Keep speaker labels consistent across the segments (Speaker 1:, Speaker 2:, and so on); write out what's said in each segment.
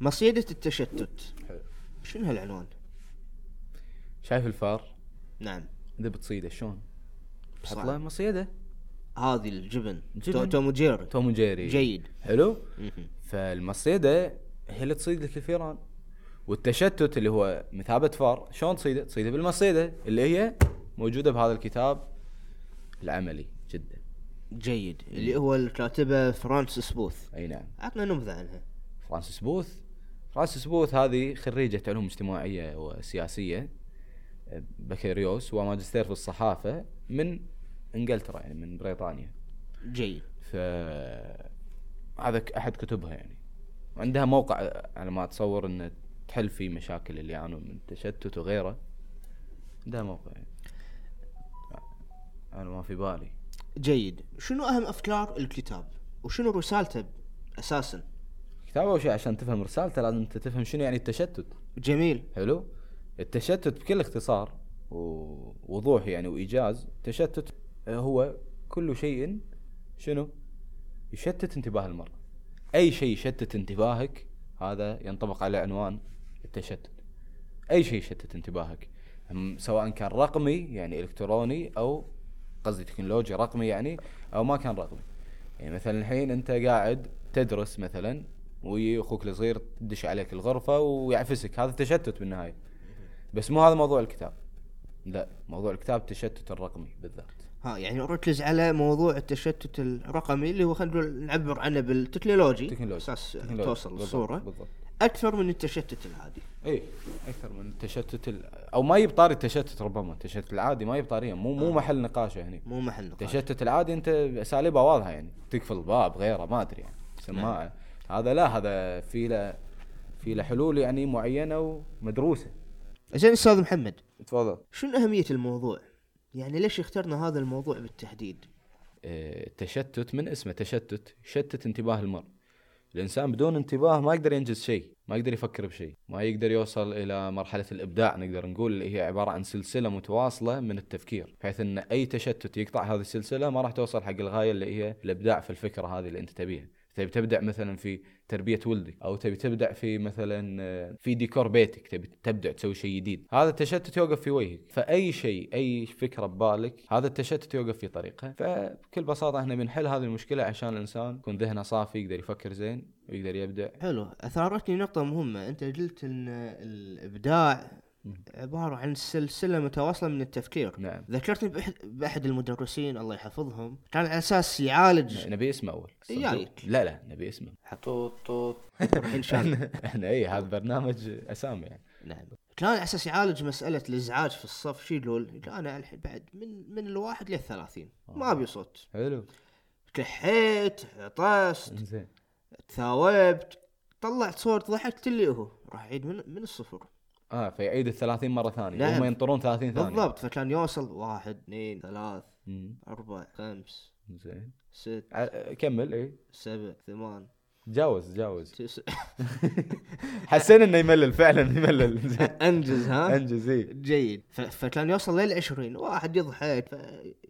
Speaker 1: مصيدة التشتت.
Speaker 2: حلو.
Speaker 1: شنو هالعنوان؟
Speaker 2: شايف الفار؟
Speaker 1: نعم.
Speaker 2: إذا بتصيده شلون؟ تحط. له مصيدة.
Speaker 1: هذه الجبن.
Speaker 2: جبن.
Speaker 1: تو- توم وجيري.
Speaker 2: توم وجيري.
Speaker 1: جيد.
Speaker 2: حلو. فالمصيدة هي اللي تصيد لك الفيران. والتشتت اللي هو مثابة فار شلون تصيده؟ تصيده بالمصيدة اللي هي موجودة بهذا الكتاب العملي. جدا.
Speaker 1: جيد. اللي هو الكاتبة فرانسيس بوث.
Speaker 2: أي نعم.
Speaker 1: عطنا نبذة عنها.
Speaker 2: فرانسيس بوث؟ فرانسيس بوث هذه خريجة علوم اجتماعية وسياسية بكالوريوس وماجستير في الصحافة من إنجلترا يعني من بريطانيا
Speaker 1: جيد
Speaker 2: ف هذا أحد كتبها يعني وعندها موقع على ما أتصور إنه تحل فيه مشاكل اللي يعانون من التشتت وغيره عندها موقع يعني. أنا ما في بالي
Speaker 1: جيد شنو أهم أفكار الكتاب؟ وشنو رسالته أساسا؟
Speaker 2: كتاب أول شيء عشان تفهم رسالته لازم انت تفهم شنو يعني التشتت.
Speaker 1: جميل.
Speaker 2: حلو؟ التشتت بكل اختصار ووضوح يعني وإيجاز. التشتت هو كل شيء شنو؟ يشتت انتباه المرء. أي شيء يشتت انتباهك هذا ينطبق على عنوان التشتت. أي شيء يشتت انتباهك. سواء كان رقمي يعني إلكتروني أو قصدي تكنولوجيا رقمي يعني أو ما كان رقمي. يعني مثلا الحين أنت قاعد تدرس مثلا ويجي أخوك الصغير تدش عليك الغرفة ويعفسك. هذا تشتت بالنهاية. بس مو هذا موضوع الكتاب. لا موضوع الكتاب التشتت الرقمي بالذات.
Speaker 1: ها يعني ركز على موضوع التشتت الرقمي اللي هو خلينا نعبر عنه بالتكنولوجي.
Speaker 2: تكنولوجيا أساس.
Speaker 1: توصل
Speaker 2: بالضبط،
Speaker 1: الصورة.
Speaker 2: بالضبط.
Speaker 1: أكثر من التشتت العادي.
Speaker 2: اي أكثر من التشتت ال... أو ما يبطاري التشتت ربما. التشتت العادي ما يبطاريه مو مو محل نقاشه هنا
Speaker 1: مو محل نقاش.
Speaker 2: التشتت العادي أنت أساليبه واضحة يعني. تقفل الباب غيره ما أدري يعني. سماعة. هذا لا هذا في له في له حلول يعني معينة ومدروسة
Speaker 1: زين أستاذ محمد
Speaker 2: تفضل
Speaker 1: شنو أهمية الموضوع؟ يعني ليش اخترنا هذا الموضوع بالتحديد؟
Speaker 2: التشتت من اسمه تشتت يشتت انتباه المرء الإنسان بدون انتباه ما يقدر ينجز شيء ما يقدر يفكر بشيء ما يقدر يوصل إلى مرحلة الإبداع نقدر نقول اللي هي عبارة عن سلسلة متواصلة من التفكير بحيث إن أي تشتت يقطع هذه السلسلة ما راح توصل حق الغاية اللي هي الإبداع في الفكرة هذه اللي أنت تبيها تبي تبدع مثلا في تربية ولدك أو تبي تبدع في مثلا آه، في ديكور بيتك تبي تبدع تسوي شيء جديد. هذا التشتت يوقف في وجهك. فأي شيء أي فكرة ببالك هذا التشتت يوقف في طريقها فبكل بساطة إحنا بنحل هذه المشكلة عشان الإنسان يكون ذهنه صافي يقدر يفكر زين ويقدر يبدع
Speaker 1: حلو. أثارتني نقطة مهمة. أنت قلت إن الإبداع عبارة عن سلسلة متواصلة من التفكير.
Speaker 2: نعم.
Speaker 1: ذكرتني بأحد, بأحد المدرسين الله يحفظهم كان على أساس يعالج
Speaker 2: نبي اسمه أول.
Speaker 1: جايك.
Speaker 2: لا لا نبي اسمه.
Speaker 1: طوط طوط. إن شاء الله.
Speaker 2: إحنا اي هذا برنامج أسامي يعني.
Speaker 1: نعم. كان على أساس يعالج مسألة الإزعاج في الصف. شو يقول؟ أنا الحين بعد من من الواحد للثلاثين ما أبي صوت.
Speaker 2: حلو.
Speaker 1: كحيت عطست
Speaker 2: زين
Speaker 1: تثاوبت طلعت صوت ضحكت اللي هو. راح يعيد من من الصفر.
Speaker 2: آه فيعيد ال 30 مرة ثانية
Speaker 1: نعم.
Speaker 2: هم ينطرون 30 ثانية
Speaker 1: بالضبط فكان يوصل واحد اثنين ثلاث
Speaker 2: مم.
Speaker 1: أربع خمس
Speaker 2: زين
Speaker 1: ست
Speaker 2: كمل اي
Speaker 1: سبع ثمان
Speaker 2: تجاوز تجاوز حسينا إنه يملل فعلا يملل.
Speaker 1: أنجز ها؟
Speaker 2: أنجز إي.
Speaker 1: جيد. فكان يوصل لل 20 واحد يضحك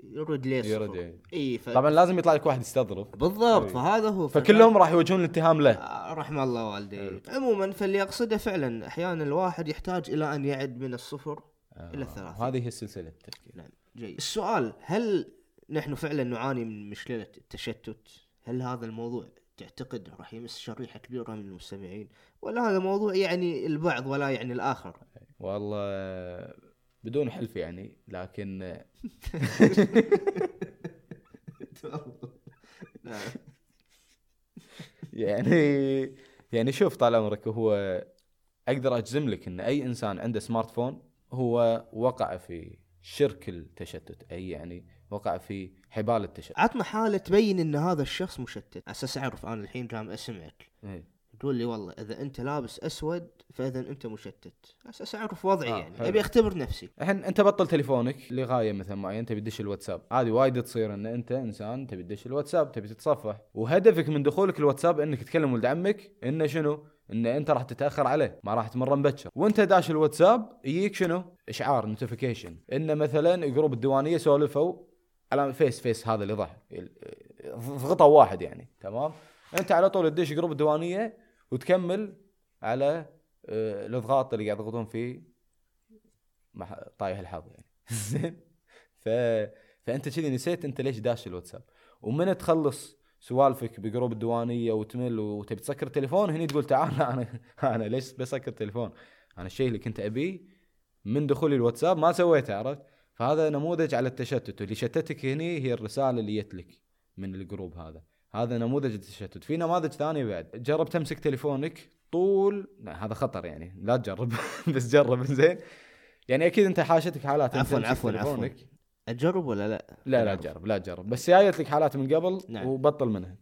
Speaker 1: يرد ليه
Speaker 2: يرد.
Speaker 1: إي. ف...
Speaker 2: طبعا لازم يطلع لك واحد يستظرف.
Speaker 1: بالضبط
Speaker 2: إي.
Speaker 1: فهذا هو
Speaker 2: فكلهم راح يوجهون الاتهام له.
Speaker 1: آه، رحم الله والدي. عموما فاللي اقصده فعلا أحيانا الواحد يحتاج إلى أن يعد من الصفر إلى الثلاثة
Speaker 2: هذه هي سلسلة التفكير.
Speaker 1: نعم جيد. السؤال هل نحن فعلا نعاني من مشكلة التشتت؟ هل هذا الموضوع تعتقد راح يمس شريحة كبيرة من المستمعين؟ ولا هذا موضوع يعني البعض ولا يعني الآخر؟
Speaker 2: والله بدون حلف يعني لكن. يعني يعني شوف طال عمرك هو أقدر أجزم لك إن أي إنسان عنده سمارت فون هو وقع في شرك التشتت أي يعني وقع في حبال التشتت.
Speaker 1: عطنا حالة تبين إن هذا الشخص مشتت، أساس أعرف أنا الحين قام اسمعك،
Speaker 2: إيه.
Speaker 1: تقول لي والله إذا أنت لابس أسود فإذا أنت مشتت، أساس أعرف وضعي
Speaker 2: آه،
Speaker 1: يعني،
Speaker 2: حلو.
Speaker 1: أبي أختبر نفسي.
Speaker 2: الحين أنت بطل تليفونك لغاية مثلا معين تبي تدش الواتساب. هذه وايد تصير إن أنت إنسان تبي تدش الواتساب تبي تتصفح. وهدفك من دخولك الواتساب إنك تكلم ولد عمك إنه شنو؟ إن أنت راح تتأخر عليه. ما راح تمر مبكر وأنت داش الواتساب يجيك شنو؟ إشعار notification إن مثلا group الديوانية سولفوا على فيس فيس هذا اللي ضح. ضغطوا واحد يعني تمام؟ انت على طول تدش group الديوانية وتكمل على آه، الإضغاط اللي قاعد يضغطون فيه. طايح الحظ يعني. زين؟ ف... فأنت كذي نسيت أنت ليش داش الواتساب. ومن تخلص سوالفك ب group الديوانية وتمل وتبي تسكر التليفون هني تقول تعال أنا أنا ليش بسكر التليفون؟ أنا الشيء اللي كنت أبيه من دخولي الواتساب ما سويته عرفت؟ فهذا نموذج على التشتت واللي شتتك هني هي الرسالة اللي جت لك من ال group هذا. هذا نموذج التشتت. في نماذج ثانية بعد. جرب تمسك تليفونك طول. لا هذا خطر يعني. لا تجرب. بس جرب زين. يعني أكيد أنت حاشتك حالات
Speaker 1: عفوا عفوا عفوا. أجرب ولا لا؟
Speaker 2: لا لا تجرب لا تجرب. بس جايت لك حالات من قبل
Speaker 1: نعم.
Speaker 2: وبطل منها.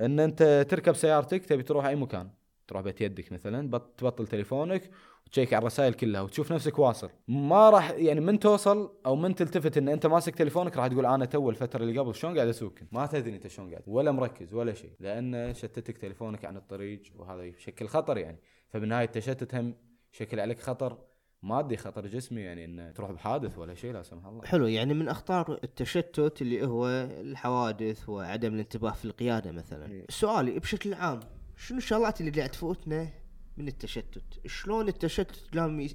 Speaker 2: إن أنت تركب سيارتك تبي تروح أي مكان. تروح بيت يدك مثلا بط- تبطل تليفونك وتشيك على الرسائل كلها وتشوف نفسك واصل. ما راح يعني من توصل أو من تلتفت إن أنت ماسك تليفونك راح تقول أنا تو الفترة اللي قبل شلون قاعد اسوق ما تدري أنت شلون قاعد ولا مركز ولا شيء لأن شتتك تليفونك عن الطريق وهذا يشكل خطر يعني. فبالنهايه التشتت هم يشكل عليك خطر مادي خطر جسمي يعني ان تروح بحادث ولا شيء لا سمح الله.
Speaker 1: حلو يعني من أخطار التشتت اللي هو الحوادث وعدم الانتباه في القيادة مثلا.
Speaker 2: إيه.
Speaker 1: سؤالي بشكل عام شنو الشغلات اللي قاعد تفوتنا من التشتت. شلون التشتت قام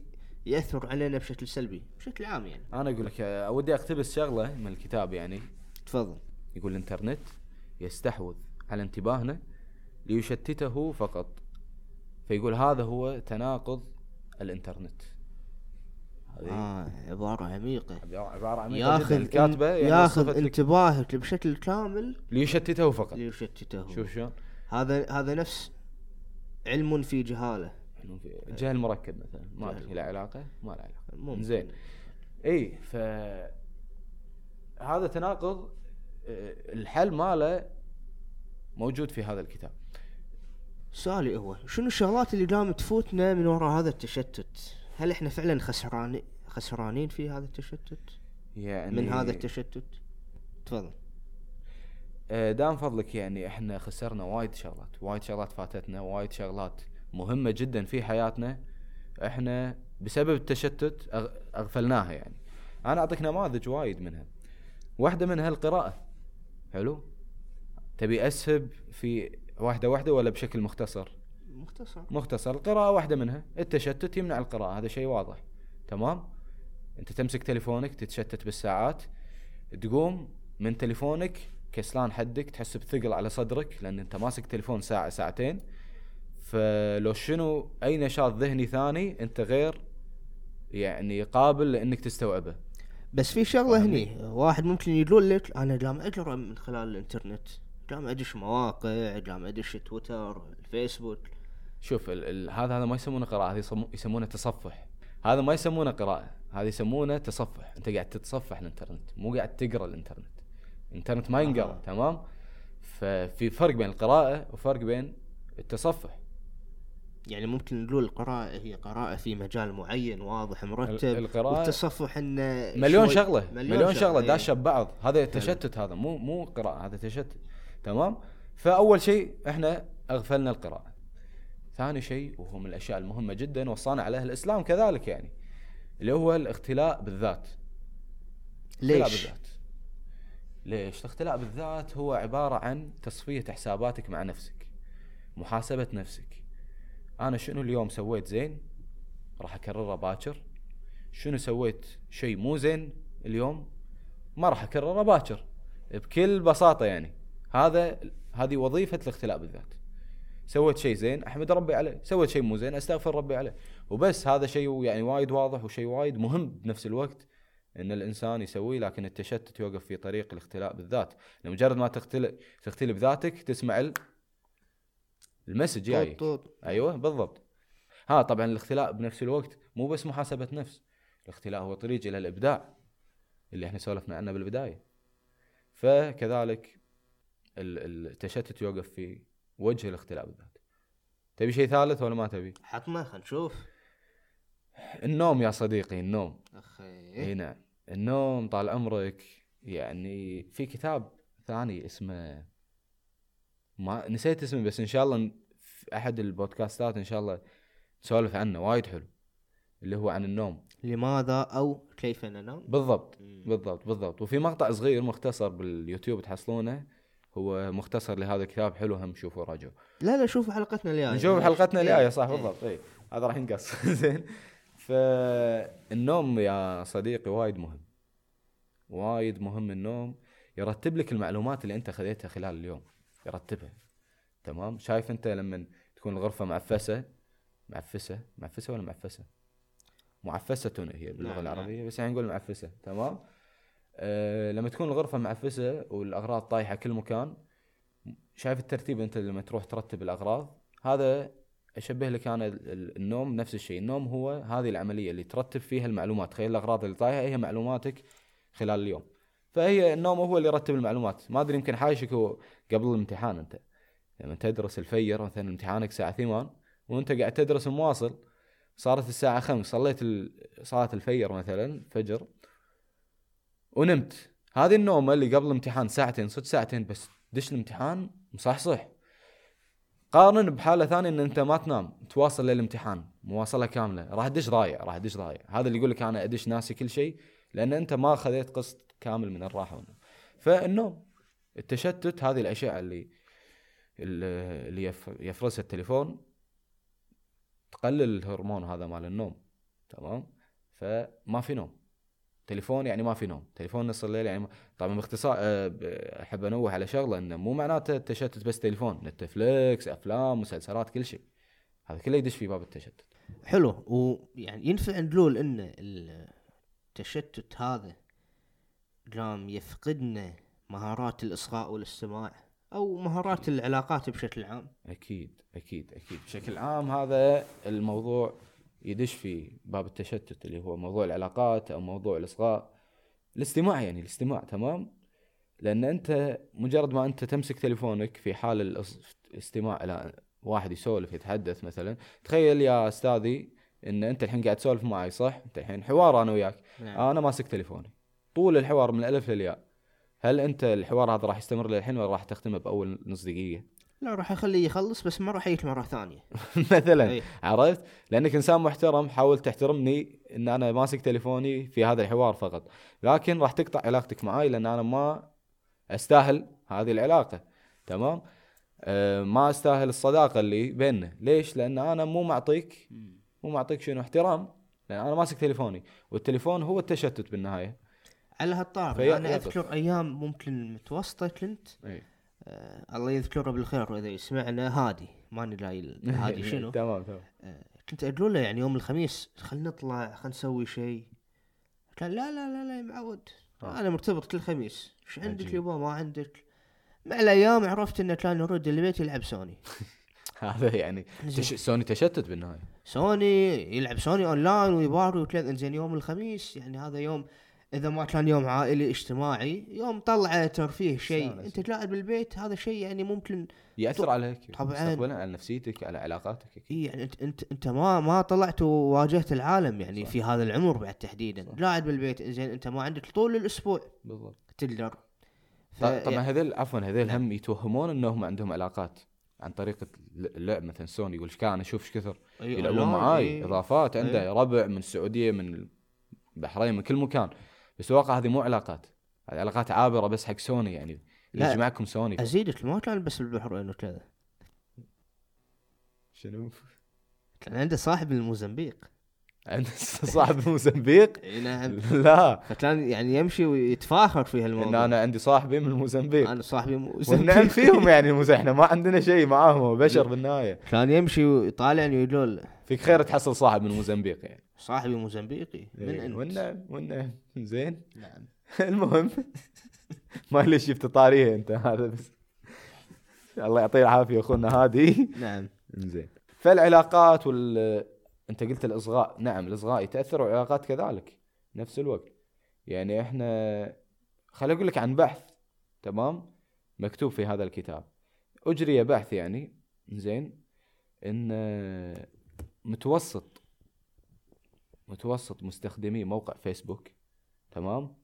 Speaker 1: يأثر علينا بشكل سلبي؟ بشكل عام يعني.
Speaker 2: أنا أقول لك آه، ودي اقتبس شغله من الكتاب يعني.
Speaker 1: تفضل.
Speaker 2: يقول الانترنت يستحوذ على انتباهنا ليشتته فقط. فيقول هذا هو تناقض الإنترنت. هذه
Speaker 1: آه عبارة عميقة.
Speaker 2: عباره عن
Speaker 1: ياخذ
Speaker 2: الكاتبه يعني
Speaker 1: ياخذ انتباهك بشكل كامل
Speaker 2: ليشتته فقط.
Speaker 1: ليشتته.
Speaker 2: شوف شلون.
Speaker 1: هذا هذا نفس علم في جهاله.
Speaker 2: إنه في جهل مركب مثلا. ما أدري له علاقة؟ ما له علاقة.
Speaker 1: ممكن.
Speaker 2: زين. إي ف هذا تناقض آه، الحل ماله موجود في هذا الكتاب.
Speaker 1: سؤالي هو شنو الشغلات اللي قامت تفوتنا من وراء هذا التشتت؟ هل إحنا فعلا خسرانين خسرانين في هذا التشتت؟
Speaker 2: يعني
Speaker 1: من هذا التشتت؟ تفضل.
Speaker 2: دام فضلك يعني إحنا خسرنا وايد شغلات وايد شغلات فاتتنا وايد شغلات مهمة جدا في حياتنا إحنا بسبب التشتت أغفلناها يعني. أنا أعطيك نماذج وايد منها. واحدة منها القراءة. حلو؟ تبي أسهب في واحدة واحدة ولا بشكل مختصر؟
Speaker 1: مختصر.
Speaker 2: مختصر. القراءة واحدة منها. التشتت يمنع القراءة هذا شيء واضح. تمام؟ أنت تمسك تليفونك تتشتت بالساعات تقوم من تليفونك كسلان حدك تحس بثقل على صدرك لأن أنت ماسك تليفون ساعة ساعتين. فلو شنو أي نشاط ذهني ثاني أنت غير يعني قابل لأنك تستوعبه.
Speaker 1: بس في
Speaker 2: شغلة؟
Speaker 1: هني. واحد ممكن يقول لك أنا قام أقرأ من خلال الإنترنت. قام أدش مواقع قام أدش تويتر الفيسبوك.
Speaker 2: شوف ال ال هذا هذا ما يسمونه قراءة هذا يسمو- يسمونه تصفح. هذا ما يسمونه قراءة هذا يسمونه تصفح. أنت قاعد تتصفح الإنترنت مو قاعد تقرأ الإنترنت. الانترنت ما ينقرأ
Speaker 1: آه.
Speaker 2: تمام؟ ففي فرق بين القراءة وفرق بين التصفح.
Speaker 1: يعني ممكن نقول القراءة هي قراءة في مجال معين واضح مرتب
Speaker 2: القراءة-
Speaker 1: والتصفح إنه
Speaker 2: مليون شغلة مليون, شغلة
Speaker 1: إيه.
Speaker 2: داشة ببعض. هذا تشتت هذا مو مو قراءة هذا تشتت تمام؟ فأول شيء إحنا أغفلنا القراءة. ثاني شيء وهو من الأشياء المهمة جدا وصانا عليها الإسلام كذلك يعني اللي هو الاختلاء بالذات.
Speaker 1: ليش؟
Speaker 2: بالذات. ليش؟ الاختلاء بالذات هو عبارة عن تصفية حساباتك مع نفسك محاسبة نفسك. أنا شنو اليوم سويت زين؟ راح أكرره باكر. شنو سويت شيء مو زين اليوم؟ ما راح أكرره باكر بكل بساطة يعني. هذا هذه وظيفة الاختلاء بالذات. سويت شيء زين أحمد ربي عليه. سويت شيء مو زين أستغفر ربي عليه. وبس هذا شيء يعني وايد واضح وشيء وايد مهم بنفس الوقت. إن الإنسان يسويه لكن التشتت يوقف في طريق الاختلاء بالذات. لمجرد ما تختلي تختلي بذاتك تسمع ال- المسج
Speaker 1: طوط.
Speaker 2: أيوه بالضبط. ها طبعا الاختلاء بنفس الوقت مو بس محاسبة نفس. الاختلاء هو طريق إلى الإبداع اللي إحنا سولفنا عنه بالبداية. فكذلك ال- التشتت يوقف في وجه الاختلاء بالذات. تبي شيء ثالث ولا ما تبي؟
Speaker 1: حطنا خلينا نشوف.
Speaker 2: النوم يا صديقي النوم.
Speaker 1: أخي
Speaker 2: اي نعم. النوم طال عمرك يعني في كتاب ثاني اسمه ما نسيت اسمه بس إن شاء الله في أحد البودكاستات إن شاء الله نسولف عنه وايد حلو. اللي هو عن النوم.
Speaker 1: لماذا أو كيف ننام؟
Speaker 2: بالضبط
Speaker 1: مم.
Speaker 2: بالضبط بالضبط. وفي مقطع صغير مختصر باليوتيوب تحصلونه هو مختصر لهذا الكتاب حلو هم شوفوا راجعوا.
Speaker 1: لا لا شوفوا حلقتنا الجاية.
Speaker 2: نشوف حلقتنا
Speaker 1: إيه.
Speaker 2: الجاية صح
Speaker 1: إيه.
Speaker 2: بالضبط اي هذا راح ينقص. زين. فالنوم يا صديقي وايد مهم. وايد مهم النوم يرتب لك المعلومات اللي انت خذيتها خلال اليوم. يرتبها. تمام؟ شايف انت لما تكون الغرفة معفسة؟ معفسة؟ معفسة ولا معفسة؟ معفسة هي باللغة
Speaker 1: نعم،.
Speaker 2: العربية بس يعني نقول معفسة. تمام؟ أه لما تكون الغرفة معفسة والأغراض طايحة كل مكان شايف الترتيب أنت لما تروح ترتب الأغراض؟ هذا أشبه لك ال- النوم نفس الشيء. النوم هو هذه العملية اللي ترتب فيها المعلومات. تخيل الأغراض اللي طايحة هي معلوماتك خلال اليوم. فهي النوم هو اللي يرتب المعلومات. ما أدري يمكن حايشك هو قبل الامتحان أنت. لما تدرس الفير مثلا امتحانك الساعة 8 وأنت قاعد تدرس مواصل صارت الساعة خمس صليت ال- صلاة الفجر مثلا فجر ونمت. هذه النومة اللي قبل الامتحان ساعتين صدق ساعتين بس. دش الامتحان مصحصح. قارن بحالة ثانية إن أنت ما تنام تواصل للامتحان مواصلة كاملة. راح تدش ضايع راح تدش ضايع. هذا اللي يقول لك أنا أدش ناسي كل شيء لأن أنت ما خذيت قسط كامل من الراحة والنوم. فالنوم التشتت هذه الأشياء اللي اللي يف- يفرزها التليفون تقلل الهرمون هذا مال النوم تمام؟ فما في نوم. تليفون يعني ما في نوم تليفون نص الليل يعني ما... طبعا باختصار ب- أحب أنوه على شغلة إنه مو معناته التشتت بس تليفون نتفليكس أفلام مسلسلات كل شيء. هذا كله يدش في باب التشتت.
Speaker 1: حلو. ويعني ينفع نقول إن التشتت هذا قام يفقدنا مهارات الإصغاء والاستماع أو مهارات العلاقات بشكل عام؟
Speaker 2: أكيد أكيد أكيد. بشكل عام هذا الموضوع يدش في باب التشتت اللي هو موضوع العلاقات أو موضوع الإصغاء. الاستماع يعني الاستماع تمام؟ لأن أنت مجرد ما أنت تمسك تليفونك في حال الاستماع إلى واحد يسولف يتحدث مثلا تخيل يا أستاذي إن أنت الحين قاعد تسولف معي صح؟ أنت الحين حوار أنا وياك.
Speaker 1: نعم.
Speaker 2: أنا ماسك تليفوني. طول الحوار من الألف للياء. هل أنت الحوار هذا راح يستمر للحين ولا راح تختمه بأول نص دقيقة؟
Speaker 1: لا راح أخليه يخلص بس ما راح يجيك مرة ثانية.
Speaker 2: مثلا
Speaker 1: أي.
Speaker 2: عرفت؟ لأنك إنسان محترم حاول تحترمني إن أنا ماسك تليفوني في هذا الحوار فقط. لكن راح تقطع علاقتك معاي لأن أنا ما أستاهل هذه العلاقة. تمام؟ أه ما أستاهل الصداقة اللي بيننا. ليش؟ لأن أنا مو معطيك مو معطيك شنو احترام. لأن أنا ماسك تليفوني والتليفون هو التشتت بالنهاية.
Speaker 1: على هالطار
Speaker 2: في- أنا.
Speaker 1: أذكر أيام ممكن متوسطة كنت
Speaker 2: اي
Speaker 1: آه الله يذكره بالخير وإذا يسمعنا هادي. ماني لاقي هادي شنو.
Speaker 2: تمام تمام.
Speaker 1: كنت أقول له يعني يوم الخميس خلينا نطلع خلينا نسوي شيء. قال لا لا لا لا يا معود
Speaker 2: آه.
Speaker 1: أنا مرتبط كل خميس. إيش عندك. يبا ما عندك. مع الأيام عرفت إنه كان يرد البيت يلعب سوني.
Speaker 2: هذا يعني تش... سوني تشتت بالنهاية.
Speaker 1: سوني يلعب سوني أونلاين ويباري وكذا. إنزين يوم الخميس يعني هذا يوم إذا ما كان يوم عائلي اجتماعي يوم طلعه ترفيه شيء. أنت قاعد بالبيت هذا شيء يعني ممكن
Speaker 2: يأثر عليك
Speaker 1: طبعاً.
Speaker 2: مستقبلا على نفسيتك على علاقاتك.
Speaker 1: إيه يعني انت انت أنت ما ما طلعت وواجهت العالم يعني
Speaker 2: صح.
Speaker 1: في هذا العمر بعد تحديدا. قاعد بالبيت زين أنت ما عندك طول الأسبوع
Speaker 2: بالضبط
Speaker 1: تقدر ف...
Speaker 2: طبعا
Speaker 1: يعني
Speaker 2: هذول عفوا هذول هم يتوهمون إنهم عندهم علاقات عن طريق الل- اللعب مثلا سوني يقول كان أشوف إيش كثر يلعبون معاي. إضافات عنده. ربع من السعودية من البحرين من كل مكان بس الواقع هذه مو علاقات. هذه علاقات عابرة بس حق سوني يعني. اللي
Speaker 1: لا.
Speaker 2: يجمعكم سوني.
Speaker 1: أزيدك ما كان بس بالبحرين وكذا.
Speaker 2: شنو؟
Speaker 1: كان عنده صاحب من الموزمبيق
Speaker 2: عند صاحب موزمبيق؟
Speaker 1: إي نعم.
Speaker 2: لا.
Speaker 1: فكان يعني يمشي ويتفاخر في
Speaker 2: إن
Speaker 1: هالموضوع
Speaker 2: أنا عندي صاحبي من الموزمبيق
Speaker 1: أنا صاحبي موزمبيق
Speaker 2: والنعم فيهم يعني إحنا ما عندنا شيء معاهم بشر بالنهاية.
Speaker 1: كان يمشي ويطالعني ويقول
Speaker 2: فيك خير تحصل صاحب من موزمبيق يعني.
Speaker 1: صاحبي موزمبيقي. من
Speaker 2: إيه،
Speaker 1: أنت.
Speaker 2: والنعم والنعم زين.
Speaker 1: نعم.
Speaker 2: المهم. ما لي شفت طاريه أنت هذا بس. الله يعطيه العافية أخونا هادي.
Speaker 1: نعم.
Speaker 2: زين. فالعلاقات وال أنت قلت الإصغاء. نعم الإصغاء يتأثر والعلاقات كذلك. نفس الوقت. يعني إحنا خليني أقول لك عن بحث تمام؟ مكتوب في هذا الكتاب. أجري بحث يعني. زين. إن متوسط. متوسط مستخدمي موقع فيسبوك تمام؟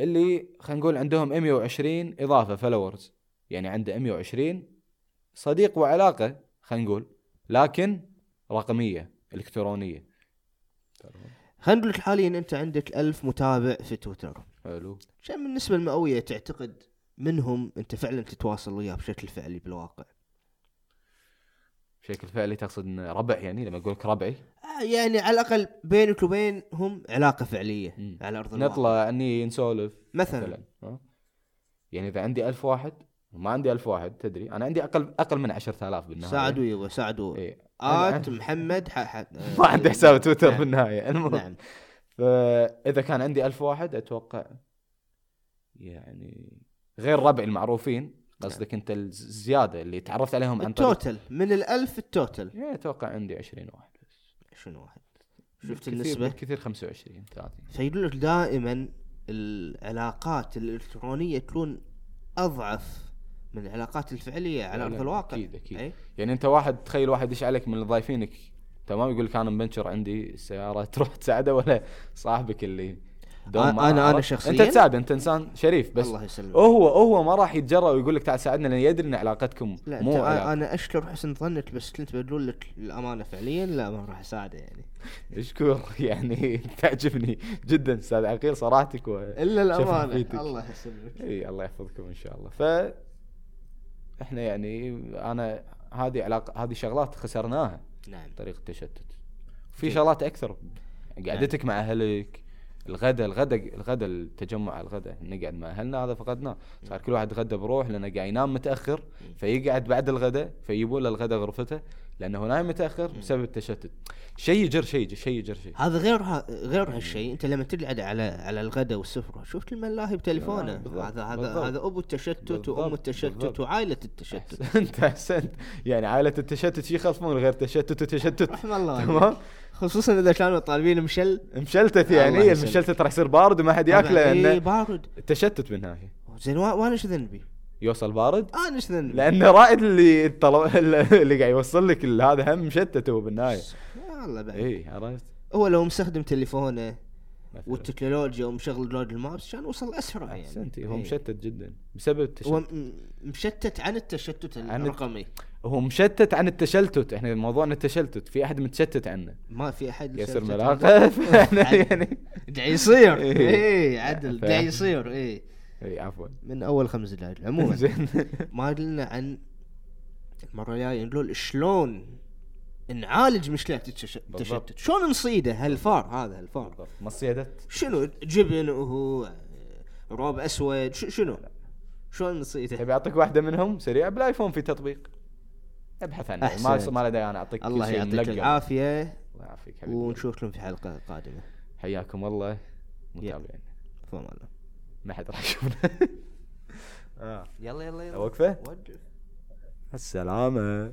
Speaker 2: اللي خلينا نقول عندهم 120 إضافة فلورز يعني عنده 120 صديق وعلاقة خلينا نقول لكن رقمية إلكترونية.
Speaker 1: خلينا نقول لك حاليا أنت عندك ألف متابع في تويتر.
Speaker 2: حلو.
Speaker 1: كم من النسبة المئوية تعتقد منهم أنت فعلا تتواصل وياه بشكل فعلي بالواقع؟
Speaker 2: بشكل فعلي تقصد إن ربع يعني لما أقول لك ربعي؟
Speaker 1: آه، يعني على الأقل بينك وبينهم علاقة فعلية
Speaker 2: مم.
Speaker 1: على أرض الواقع.
Speaker 2: نطلع إني نسولف
Speaker 1: مثلا.
Speaker 2: مثلا؟ يعني إذا عندي ألف واحد وما عندي ألف واحد تدري؟ أنا عندي أقل أقل من 10000 بالنهاية.
Speaker 1: ساعدوا يبا ساعدوا.
Speaker 2: إيه. أنا-
Speaker 1: محمد ح... ح...
Speaker 2: ما عندي حساب تويتر
Speaker 1: نعم.
Speaker 2: بالنهاية. المهم.
Speaker 1: نعم.
Speaker 2: فإذا كان عندي ألف واحد أتوقع يعني غير ربعي المعروفين قصدك أنت الزيادة اللي تعرفت عليهم عن طريق
Speaker 1: التوتل من الألف التوتل
Speaker 2: يعني أتوقع عندي 20 واحد بس.
Speaker 1: شنو واحد. شفت النسبة؟
Speaker 2: بالكثير 25 30
Speaker 1: فيقول لك دائما العلاقات الإلكترونية تكون أضعف من العلاقات الفعلية على
Speaker 2: لا،
Speaker 1: الواقع.
Speaker 2: أكيد، أكيد.
Speaker 1: أي؟
Speaker 2: يعني أنت واحد تخيل واحد يدش عليك من ضايفينك تمام؟ يقول لك أنا مبنشر عندي السياره تروح تساعده ولا صاحبك اللي
Speaker 1: أنا- أنا
Speaker 2: عرفت؟
Speaker 1: شخصياً-
Speaker 2: أنت تساعد أنت إنسان شريف بس
Speaker 1: الله يسلمك.
Speaker 2: هو هو ما راح يتجرأ ويقول لك تعال ساعدنا لأن يدري إن علاقتكم
Speaker 1: لا
Speaker 2: مو علاقة.
Speaker 1: أنا أشكر حسن ظنك بس كنت بقول لك الامانه فعليا لا ما راح أساعده يعني.
Speaker 2: اشكر يعني تعجبني جدا أستاذ عقيل صراحتك.
Speaker 1: إلا
Speaker 2: الأمانة.
Speaker 1: الله يسلمك.
Speaker 2: إي الله يحفظكم إن شاء الله. ف إحنا يعني أنا هذه علاقة هذه شغلات خسرناها
Speaker 1: نعم.
Speaker 2: طريق التشتت. في شغلات أكثر. قعدتك مع أهلك. الغداء الغداء الغداء التجمع على الغداء نقعد مع أهلنا هذا فقدناه. صار كل واحد غدا بروح لأنه قاعد ينام متأخر فيقعد بعد الغداء فيجيبوا له الغداء غرفته لأنه نايم متأخر بسبب التشتت. شيء يجر شيء شيء يجر شيء.
Speaker 1: هذا غير ها غير هالشيء. أنت لما تقعد على على الغداء والسفرة شفت الملاهي بتليفونه؟
Speaker 2: بالضبط،
Speaker 1: هذا هذا. هذا أبو التشتت وأم التشتت. وعائلة التشتت.
Speaker 2: أحسنت. أحسنت. يعني عائلة التشتت شي يخلفون غير تشتت وتشتت.
Speaker 1: رحم الله
Speaker 2: تمام.
Speaker 1: خصوصا إذا كانوا طالبين مشل.
Speaker 2: مشلتت يعني
Speaker 1: الله يسلمك.
Speaker 2: المشلتت راح يصير بارد وما حد ياكله لأنه
Speaker 1: بارد.
Speaker 2: التشتت بالنهايه
Speaker 1: زين وا- وأنا إيش ذنبي؟
Speaker 2: يوصل بارد؟
Speaker 1: أنا إيش ذنبي؟
Speaker 2: لأنه رائد اللي الطلب اللي قاعد يوصل لك هذا هم مشتت هو بالنهايه
Speaker 1: والله بعد.
Speaker 2: اي عرفت؟
Speaker 1: هو لو مستخدم تليفونه
Speaker 2: مثلاً.
Speaker 1: والتكنولوجيا ومشغل جوجل مابس كان وصل اسرع يعني
Speaker 2: أحسنتي. هو
Speaker 1: إيه.
Speaker 2: مشتت جدا بسبب
Speaker 1: هو
Speaker 2: التشتت
Speaker 1: م- مشتت عن التشتت
Speaker 2: عن
Speaker 1: الرقمي.
Speaker 2: هو مشتت عن التشلتت. إحنا موضوعنا التشلتت. في أحد متشتت عنه
Speaker 1: ما في أحد
Speaker 2: ياسر
Speaker 1: يشتت
Speaker 2: ملاقه يعني.
Speaker 1: قاعد يصير.
Speaker 2: إيه.
Speaker 1: إيه عدل. قاعد يصير. إيه.
Speaker 2: اي عفوا.
Speaker 1: من أول خمس دقائق عموما
Speaker 2: زين.
Speaker 1: ما قلنا عن المرة الجاية نقول شلون نعالج
Speaker 2: مشكلة.
Speaker 1: التشتت شلون نصيده هالفار هذا هالفار؟
Speaker 2: بالضبط. مصيدت
Speaker 1: شنو؟ جبن وهو روب أسود ش- شنو؟ شلون نصيده؟
Speaker 2: تبي أعطيك واحدة منهم؟ سريع بالآيفون في تطبيق. ابحث عنه. ما. ما له داعي أنا أعطيك
Speaker 1: الله يعطيك. العافية.
Speaker 2: الله يعافيك حبيبي.
Speaker 1: ونشوفكم في حلقة قادمة.
Speaker 2: حياكم الله. متابعين.
Speaker 1: فما الله.
Speaker 2: ما حد راح يشوفنا. آه.
Speaker 1: يلا يلا يلا.
Speaker 2: وقفه
Speaker 1: وقف.
Speaker 2: السلامة.